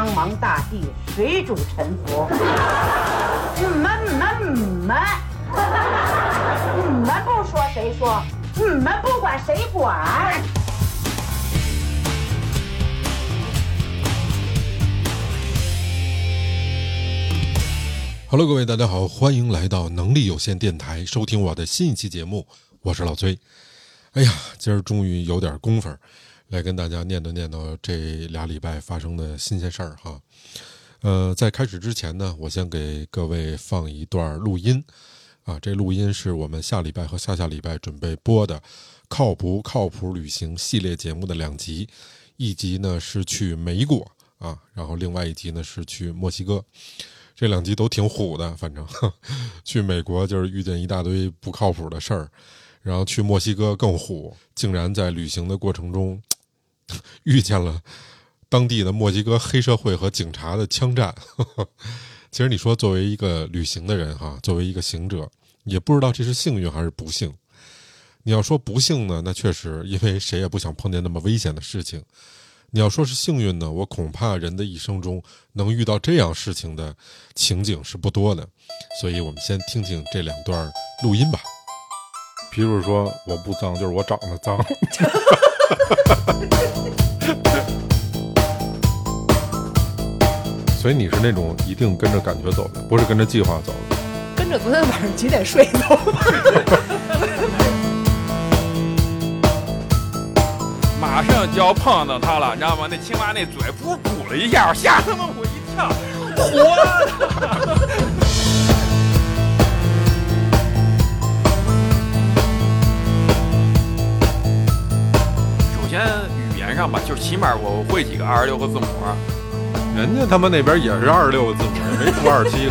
苍茫大地，水主沉浮。你们、你们、你们，你们不说谁说？你们不管谁管？Hello，各位大家好，欢迎来到能力有限电台，收听我的新一期节目，我是老崔。哎呀，今儿终于有点功夫，来跟大家念叨念叨这俩礼拜发生的新鲜事儿哈。呃，在开始之前呢，我先给各位放一段录音啊，这录音是我们下礼拜和下下礼拜准备播的《靠不靠谱旅行》系列节目的两集，一集呢是去美国啊，然后另外一集呢是去墨西哥。这两集都挺虎的，反正去美国就是遇见一大堆不靠谱的事儿，然后去墨西哥更虎，竟然在旅行的过程中 遇见了当地的墨西哥黑社会和警察的枪战。其实你说作为一个旅行的人哈，作为一个行者，也不知道这是幸运还是不幸。你要说不幸呢，那确实，因为谁也不想碰见那么危险的事情。你要说是幸运呢，我恐怕人的一生中能遇到这样事情的情景是不多的，所以我们先听听这两段录音吧。比如说我不脏，就是我长得脏。所以你是那种一定跟着感觉走的，不是跟着计划走的。跟着昨天晚上几点睡走。马上就要碰到他了，你知道吗？那青蛙那嘴噗鼓了一下，吓他妈我一跳，活的。上吧，就是起码我会几个二十六个字母。人家他妈那边也是二十六个字母，没出二十七.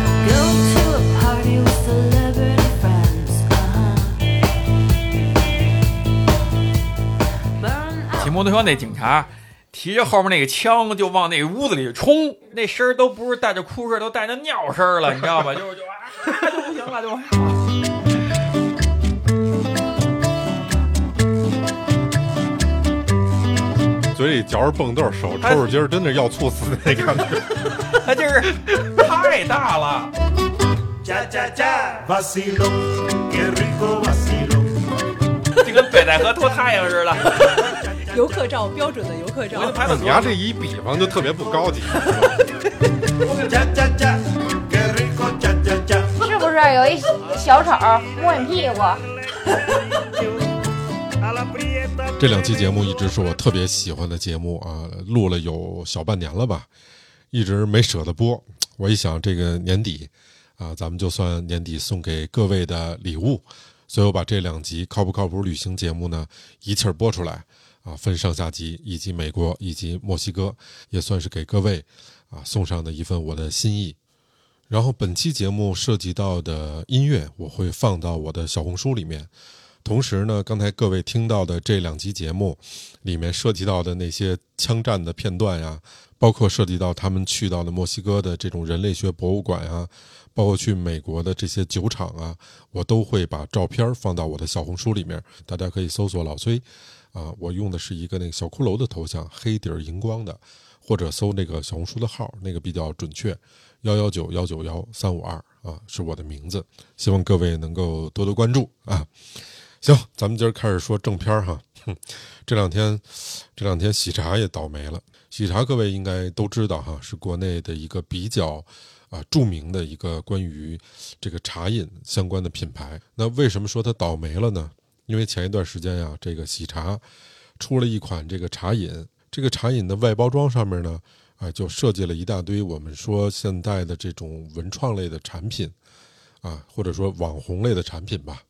Uh-huh. 骑摩托车那警察提着后面那个枪就往那屋子里冲，那声儿都不是带着哭声，都带着尿声了，你知道吧？就是就啊就不行了，就。嘴里嚼着蹦豆，手抽着筋儿，真的要猝死的那感觉。他就是太大了。就跟北戴河脱太阳似的。游客照，标准的游客照。你丫这一比方就特别不高级。是不是有一小丑摸你屁股？这两期节目一直是我特别喜欢的节目啊，录了有小半年了吧，一直没舍得播。我一想，这个年底啊，咱们就算年底送给各位的礼物，所以我把这两集靠不靠谱旅行节目呢一气儿播出来啊，分上下集，以及美国以及墨西哥，也算是给各位啊送上的一份我的心意。然后本期节目涉及到的音乐，我会放到我的小红书里面。同时呢，刚才各位听到的这两集节目里面涉及到的那些枪战的片段呀，包括涉及到他们去到的墨西哥的这种人类学博物馆啊，包括去美国的这些酒厂啊，我都会把照片放到我的小红书里面，大家可以搜索老崔，啊，我用的是一个那个小骷髅的头像，黑底儿荧光的，或者搜那个小红书的号，那个比较准确，幺幺九幺九幺三五二啊，是我的名字，希望各位能够多多关注啊。行，咱们今儿开始说正片儿哈。哼这两天，这两天喜茶也倒霉了。喜茶各位应该都知道哈，是国内的一个比较啊著名的一个关于这个茶饮相关的品牌。那为什么说它倒霉了呢？因为前一段时间呀，这个喜茶出了一款这个茶饮，这个茶饮的外包装上面呢，啊就设计了一大堆我们说现在的这种文创类的产品，啊或者说网红类的产品吧。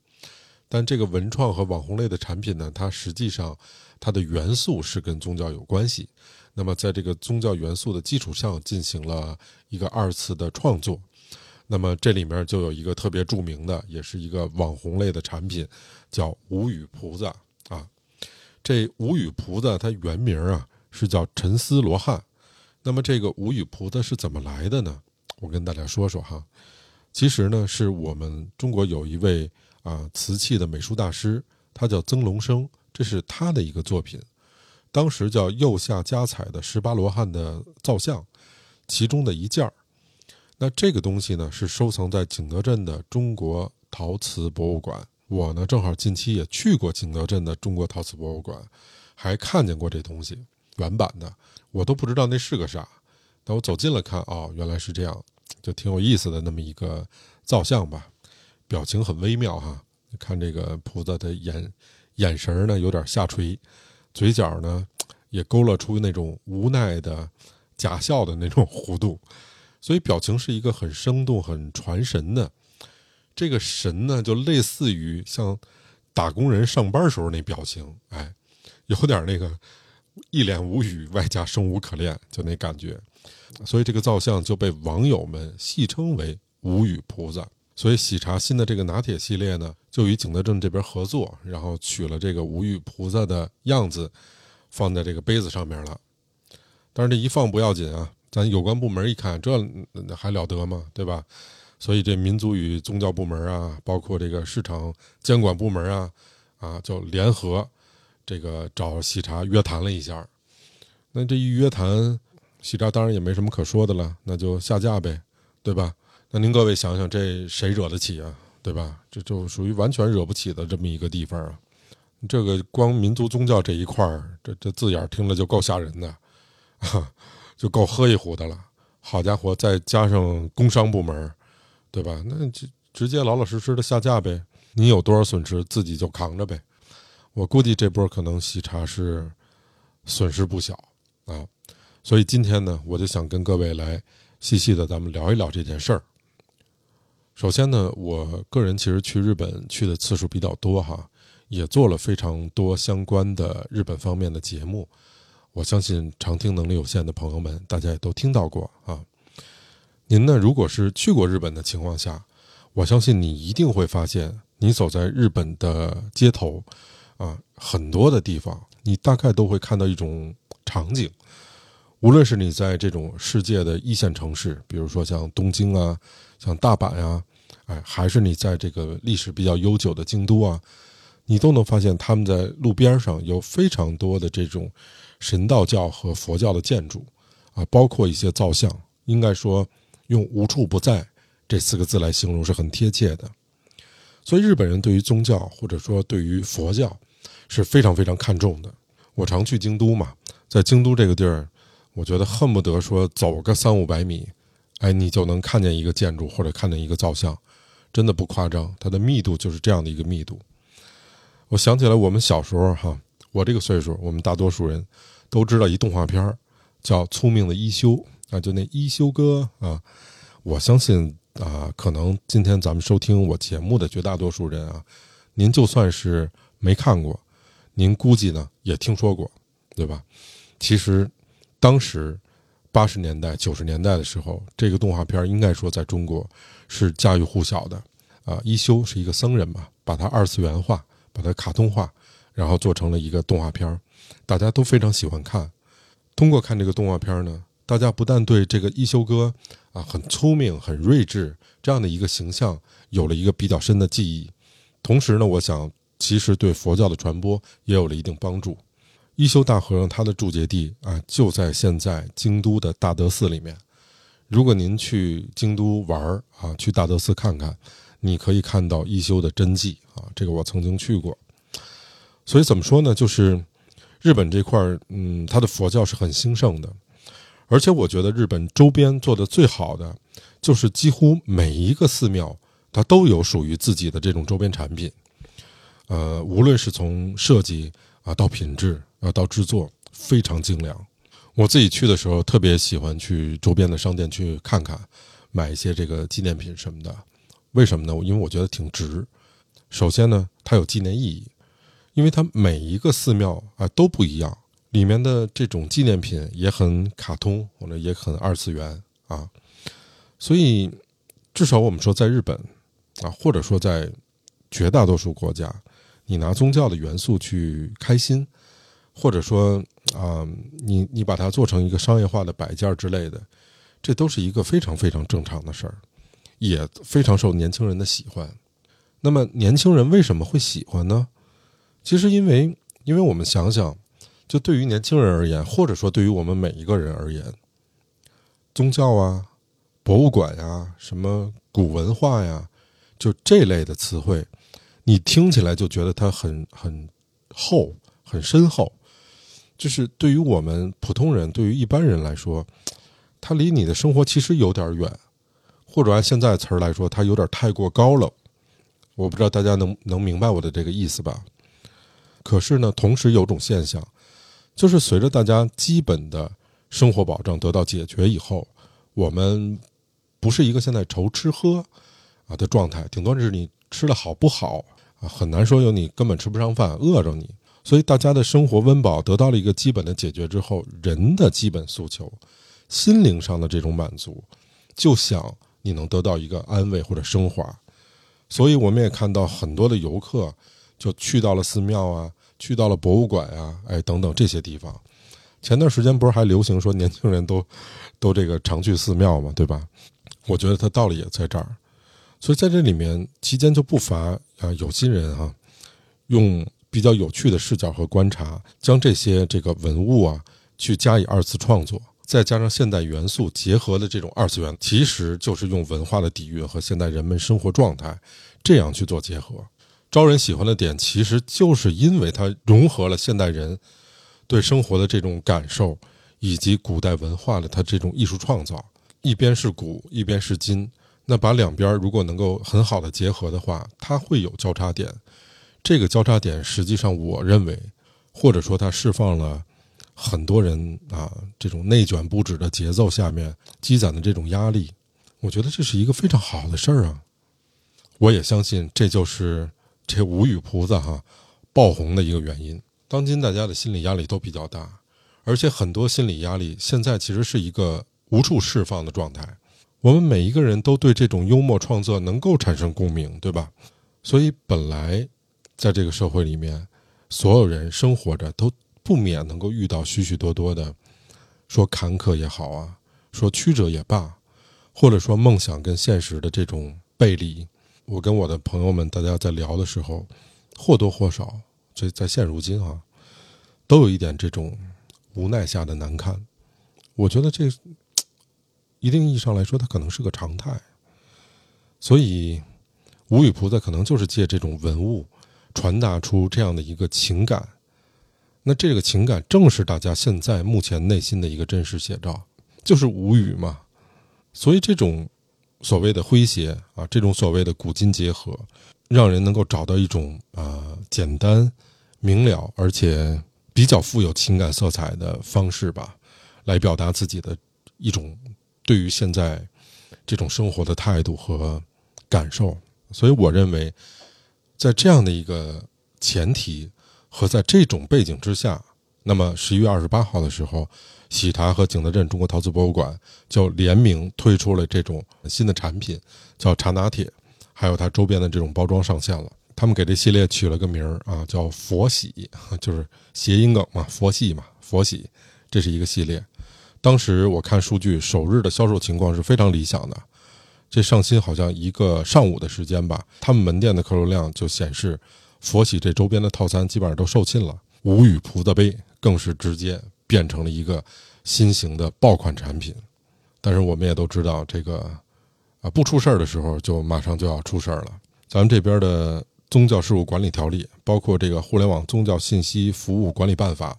但这个文创和网红类的产品呢，它实际上它的元素是跟宗教有关系。那么在这个宗教元素的基础上进行了一个二次的创作。那么这里面就有一个特别著名的，也是一个网红类的产品，叫无语菩萨啊。这无语菩萨它原名啊是叫沉思罗汉。那么这个无语菩萨是怎么来的呢？我跟大家说说哈。其实呢，是我们中国有一位啊瓷器的美术大师，他叫曾龙生，这是他的一个作品，当时叫釉下加彩的十八罗汉的造像，其中的一件儿。那这个东西呢，是收藏在景德镇的中国陶瓷博物馆。我呢，正好近期也去过景德镇的中国陶瓷博物馆，还看见过这东西，原版的，我都不知道那是个啥。但我走近了看，哦，原来是这样，就挺有意思的那么一个造像吧，表情很微妙哈。看这个菩萨的眼眼神呢有点下垂，嘴角呢 也勾勒出那种无奈的假笑的那种弧度，所以表情是一个很生动、很传神的。这个神呢，就类似于像打工人上班时候那表情，哎，有点那个一脸无语，外加生无可恋，就那感觉。所以这个造像就被网友们戏称为“无语菩萨”。所以喜茶新的这个拿铁系列呢，就与景德镇这边合作，然后取了这个无语菩萨的样子，放在这个杯子上面了。但是这一放不要紧啊，咱有关部门一看，这还了得吗？对吧？所以这民族与宗教部门啊，包括这个市场监管部门啊，啊，就联合这个找喜茶约谈了一下。那这一约谈，喜茶当然也没什么可说的了，那就下架呗，对吧？那您各位想想，这谁惹得起啊？对吧？这就属于完全惹不起的这么一个地方啊。这个光民族宗教这一块儿，这这字眼听了就够吓人的，啊，就够喝一壶的了。好家伙，再加上工商部门，对吧？那就直接老老实实的下架呗。你有多少损失，自己就扛着呗。我估计这波可能喜茶是损失不小啊。所以今天呢，我就想跟各位来细细的咱们聊一聊这件事儿。首先呢，我个人其实去日本去的次数比较多哈，也做了非常多相关的日本方面的节目。我相信常听能力有限的朋友们，大家也都听到过啊。您呢，如果是去过日本的情况下，我相信你一定会发现，你走在日本的街头，啊，很多的地方，你大概都会看到一种场景。无论是你在这种世界的一线城市，比如说像东京啊、像大阪呀、哎，还是你在这个历史比较悠久的京都啊，你都能发现他们在路边上有非常多的这种神道教和佛教的建筑，啊，包括一些造像，应该说用“无处不在”这四个字来形容是很贴切的。所以日本人对于宗教或者说对于佛教是非常非常看重的。我常去京都嘛，在京都这个地儿。我觉得恨不得说走个三五百米，哎，你就能看见一个建筑或者看见一个造像，真的不夸张，它的密度就是这样的一个密度。我想起来我们小时候哈，我这个岁数，我们大多数人都知道一动画片儿叫《聪明的一休》啊，就那一休哥啊。我相信啊，可能今天咱们收听我节目的绝大多数人啊，您就算是没看过，您估计呢也听说过，对吧？其实。当时八十年代、九十年代的时候，这个动画片应该说在中国是家喻户晓的。啊，一休是一个僧人嘛，把它二次元化，把它卡通化，然后做成了一个动画片大家都非常喜欢看。通过看这个动画片呢，大家不但对这个一休哥啊很聪明、很睿智这样的一个形象有了一个比较深的记忆，同时呢，我想其实对佛教的传播也有了一定帮助。一休大和尚他的住结地啊，就在现在京都的大德寺里面。如果您去京都玩儿啊，去大德寺看看，你可以看到一休的真迹啊。这个我曾经去过。所以怎么说呢？就是日本这块儿，嗯，它的佛教是很兴盛的，而且我觉得日本周边做的最好的，就是几乎每一个寺庙它都有属于自己的这种周边产品。呃，无论是从设计啊到品质。啊，到制作非常精良。我自己去的时候，特别喜欢去周边的商店去看看，买一些这个纪念品什么的。为什么呢？因为我觉得挺值。首先呢，它有纪念意义，因为它每一个寺庙啊都不一样，里面的这种纪念品也很卡通，或者也很二次元啊。所以，至少我们说在日本啊，或者说在绝大多数国家，你拿宗教的元素去开心。或者说啊，你你把它做成一个商业化的摆件之类的，这都是一个非常非常正常的事儿，也非常受年轻人的喜欢。那么年轻人为什么会喜欢呢？其实因为，因为我们想想，就对于年轻人而言，或者说对于我们每一个人而言，宗教啊、博物馆呀、什么古文化呀，就这类的词汇，你听起来就觉得它很很厚、很深厚。就是对于我们普通人，对于一般人来说，它离你的生活其实有点远，或者按现在词儿来说，它有点太过高冷。我不知道大家能能明白我的这个意思吧？可是呢，同时有种现象，就是随着大家基本的生活保障得到解决以后，我们不是一个现在愁吃喝啊的状态，顶多是你吃的好不好啊，很难说有你根本吃不上饭，饿着你。所以大家的生活温饱得到了一个基本的解决之后，人的基本诉求，心灵上的这种满足，就想你能得到一个安慰或者升华。所以我们也看到很多的游客就去到了寺庙啊，去到了博物馆啊，哎等等这些地方。前段时间不是还流行说年轻人都都这个常去寺庙嘛，对吧？我觉得它道理也在这儿。所以在这里面期间就不乏啊有心人啊、用比较有趣的视角和观察，将这些这个文物啊去加以二次创作，再加上现代元素结合的这种二次元，其实就是用文化的底蕴和现代人们生活状态这样去做结合。招人喜欢的点，其实就是因为它融合了现代人对生活的这种感受，以及古代文化的它这种艺术创造，一边是古，一边是今。那把两边如果能够很好的结合的话，它会有交叉点。这个交叉点，实际上我认为，或者说它释放了很多人啊这种内卷不止的节奏下面积攒的这种压力，我觉得这是一个非常好的事儿啊。我也相信这就是这无语菩萨哈爆红的一个原因。当今大家的心理压力都比较大，而且很多心理压力现在其实是一个无处释放的状态。我们每一个人都对这种幽默创作能够产生共鸣，对吧？所以本来在这个社会里面，所有人生活着都不免能够遇到许许多多的说坎坷也好啊，说曲折也罢，或者说梦想跟现实的这种背离。我跟我的朋友们大家在聊的时候，或多或少，这在现如今啊，都有一点这种无奈下的难堪。我觉得这一定意义上来说，它可能是个常态。所以，无语菩萨可能就是借这种文物传达出这样的一个情感。那这个情感正是大家现在目前内心的一个真实写照，就是无语嘛。所以这种所谓的诙谐啊，这种所谓的古今结合，让人能够找到一种啊、简单明了而且比较富有情感色彩的方式吧，来表达自己的一种对于现在这种生活的态度和感受。所以我认为，在这样的一个前提和在这种背景之下，那么十一月二十八号的时候，喜茶和景德镇中国陶瓷博物馆就联名推出了这种新的产品，叫茶拿铁，还有它周边的这种包装上线了。他们给这系列取了个名儿啊，叫“佛喜”，就是谐音梗嘛，佛系嘛，佛喜，这是一个系列。当时我看数据，首日的销售情况是非常理想的。这上新好像一个上午的时间吧，他们门店的客流量就显示，佛喜这周边的套餐基本上都售罄了。无语菩萨杯更是直接变成了一个新型的爆款产品。但是我们也都知道，这个啊不出事儿的时候，就马上就要出事儿了。咱们这边的宗教事务管理条例，包括这个《互联网宗教信息服务管理办法》，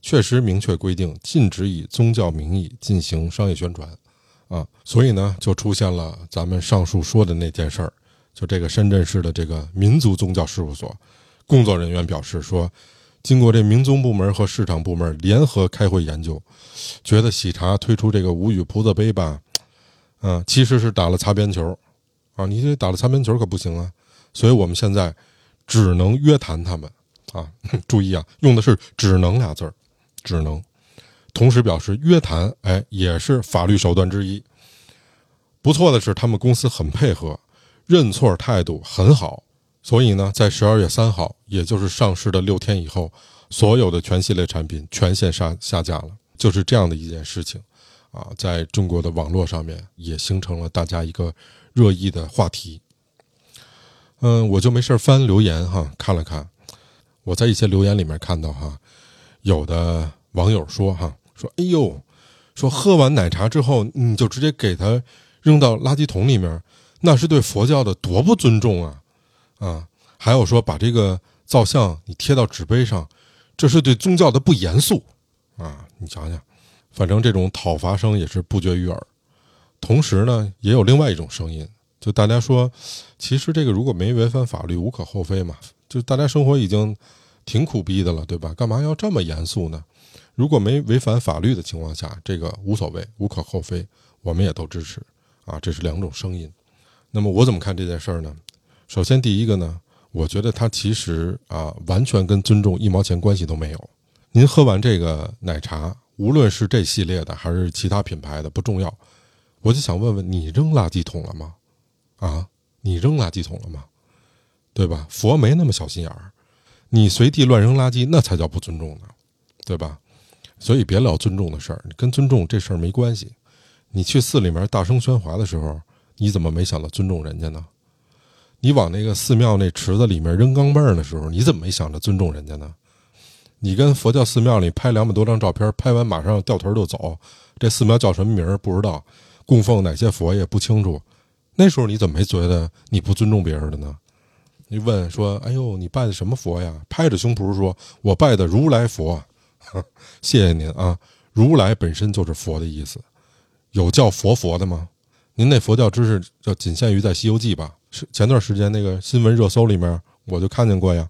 确实明确规定禁止以宗教名义进行商业宣传。啊，所以呢，就出现了咱们上述说的那件事儿，就这个深圳市的这个民族宗教事务所工作人员表示说，经过这民宗部门和市场部门联合开会研究，觉得喜茶推出这个无语菩萨杯吧，嗯、其实是打了擦边球，啊，你这打了擦边球可不行啊，所以我们现在只能约谈他们。啊，注意啊，用的是“只能”俩字儿，只能。同时表示约谈，哎，也是法律手段之一。不错的是，他们公司很配合，认错态度很好。所以呢，在十二月三号，也就是上市的六天以后，所有的全系列产品全线下下架了。就是这样的一件事情，啊，在中国的网络上面也形成了大家一个热议的话题。嗯，我就没事儿翻留言哈，看了看，我在一些留言里面看到哈，有的网友说哈，说哎呦，说喝完奶茶之后你就直接给它扔到垃圾桶里面，那是对佛教的多不尊重啊！啊，还有说把这个造像你贴到纸杯上，这是对宗教的不严肃啊！你想想，反正这种讨伐声也是不绝于耳。同时呢，也有另外一种声音，就大家说，其实这个如果没违反法律，无可厚非嘛。就大家生活已经挺苦逼的了，对吧？干嘛要这么严肃呢？如果没违反法律的情况下，这个无所谓，无可厚非，我们也都支持啊。这是两种声音。那么我怎么看这件事儿呢？首先，第一个呢，我觉得它其实啊，完全跟尊重一毛钱关系都没有。您喝完这个奶茶，无论是这系列的还是其他品牌的，不重要。我就想问问你，扔垃圾桶了吗？啊，你扔垃圾桶了吗？对吧？佛没那么小心眼儿，你随地乱扔垃圾，那才叫不尊重呢，对吧？所以别聊尊重的事儿，跟尊重这事儿没关系。你去寺里面大声喧哗的时候，你怎么没想到尊重人家呢？你往那个寺庙那池子里面扔钢镚儿的时候，你怎么没想着尊重人家呢？你跟佛教寺庙里拍两百多张照片，拍完马上掉头就走，这寺庙叫什么名儿不知道，供奉哪些佛也不清楚，那时候你怎么没觉得你不尊重别人的呢？你问说：“哎呦，你拜的什么佛呀？”拍着胸脯说：“我拜的如来佛。”谢谢您啊！如来本身就是佛的意思，有叫佛佛的吗？您那佛教知识就仅限于在《西游记》吧？是前段时间那个新闻热搜里面我就看见过呀。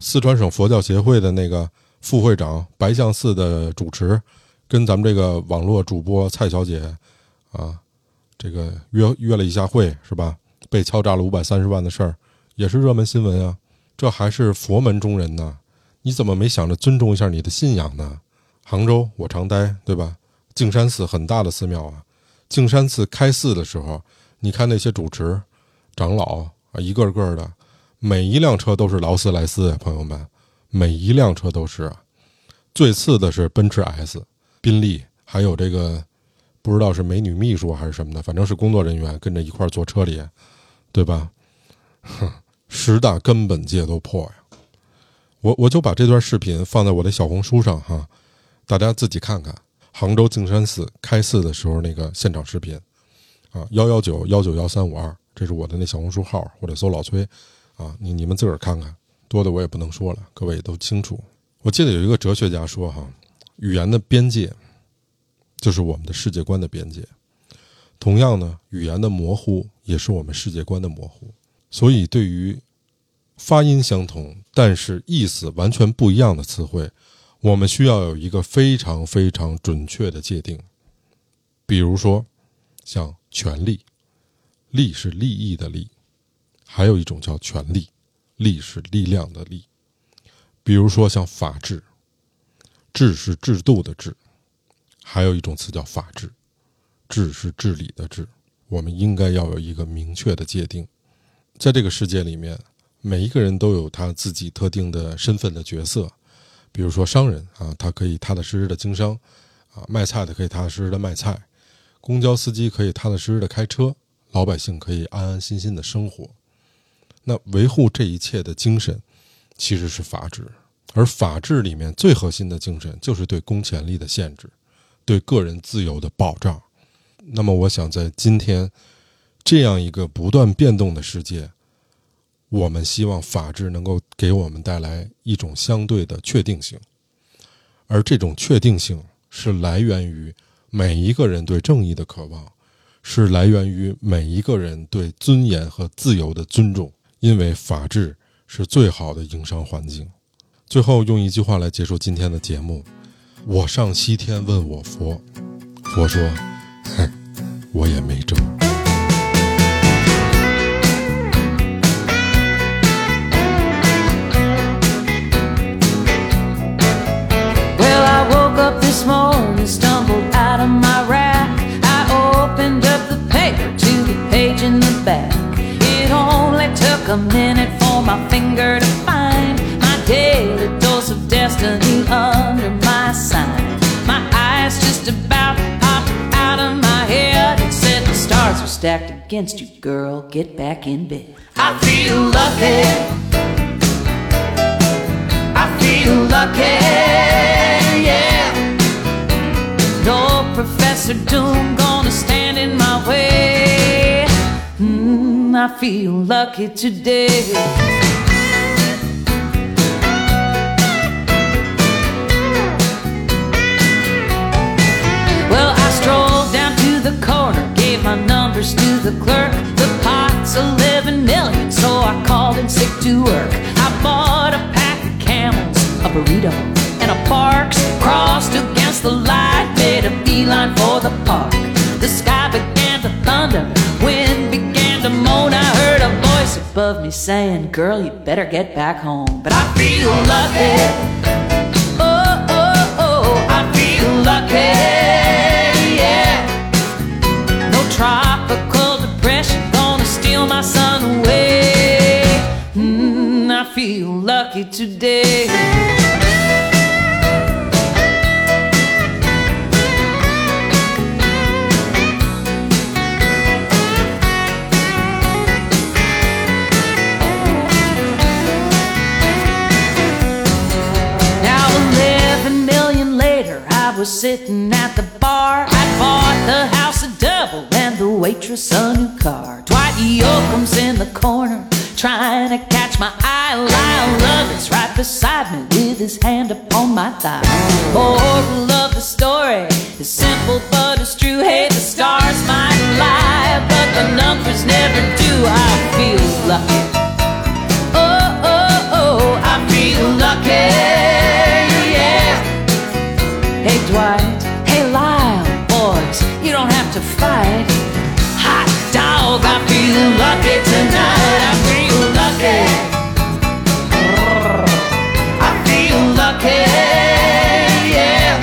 四川省佛教协会的那个副会长白象寺的主持，跟咱们这个网络主播蔡小姐啊，这个约约了一下会是吧？被敲诈了五百三十万的事儿，也是热门新闻啊。这还是佛门中人呢。你怎么没想着尊重一下你的信仰呢？杭州我常待，对吧？径山寺很大的寺庙啊。径山寺开寺的时候，你看那些主持、长老啊，一个个的，每一辆车都是劳斯莱斯，朋友们，每一辆车都是。最次的是奔驰 S、宾利，还有这个不知道是美女秘书还是什么的，反正是工作人员跟着一块坐车里，对吧？哼，十大根本戒都破呀。我我就把这段视频放在我的小红书上哈，大家自己看看。杭州径山寺开寺的时候那个现场视频，啊幺幺九幺九幺三五二，这是我的那小红书号，或者搜老崔，啊你你们自个儿看看，多的我也不能说了，各位也都清楚。我记得有一个哲学家说哈，语言的边界就是我们的世界观的边界，同样呢，语言的模糊也是我们世界观的模糊，所以对于。发音相同，但是意思完全不一样的词汇，我们需要有一个非常非常准确的界定。比如说，像权利，利是利益的利，还有一种叫权利，利是力量的力。比如说像法治，治是制度的治，还有一种词叫法治，治是治理的治。我们应该要有一个明确的界定，在这个世界里面。每一个人都有他自己特定的身份的角色，比如说商人啊，他可以踏踏实实的经商，啊，卖菜的可以踏踏实实的卖菜，公交司机可以踏踏实实的开车，老百姓可以安安心心的生活。那维护这一切的精神，其实是法治，而法治里面最核心的精神就是对公权力的限制，对个人自由的保障。那么，我想在今天这样一个不断变动的世界。我们希望法治能够给我们带来一种相对的确定性，而这种确定性是来源于每一个人对正义的渴望，是来源于每一个人对尊严和自由的尊重。因为法治是最好的营商环境。最后用一句话来结束今天的节目：我上西天问我佛，佛说：“哼，我也没辙。” This morning, stumbled out of my rack. I opened up the paper to the page in the back. It only took a minute for my finger to find my daily dose of destiny under my sign. My eyes just about popped out of my head and said the stars are stacked against you, girl. Get back in bed. I feel lucky. No profession doom gonna stand in my way. Mm, I feel lucky today. Well, I strolled down to the corner, gave my numbers to the clerk. The pot's 11 million, so I called in sick to work. I bought a pack of camels, a burrito, and a Parks. Crossed against the light, made a beeline for the park. The sky began to thunder, wind began to moan. I heard a voice above me saying, Girl, you better get back home. But I feel lucky. Oh, oh, oh, I feel lucky. Yeah. No tropical depression gonna steal my sun away. Mm, I feel lucky today. Sitting at the bar. I bought the house a double and the waitress a new car. Dwight Yoakam's in the corner, trying to catch my eye. Lyle Lovett's right beside me with his hand upon my thigh. Moral of the story is simple but it's true. Hey, the stars might lie, but the numbers never do. I feel lucky. Oh, oh, oh, I feel lucky. Yeah. Hey. Lyle. Boys, you don't have to fight. Hot dog, I feel lucky tonight. I feel lucky. I feel lucky. Yeah.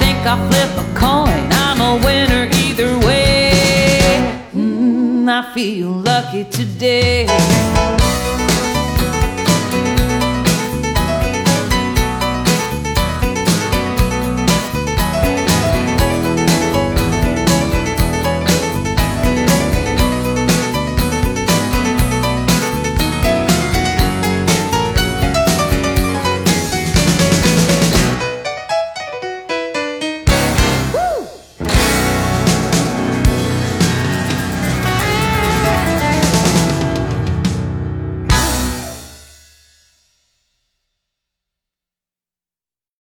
Think I'll flip a coin. I'm a winner either way. Mm, I feel lucky today.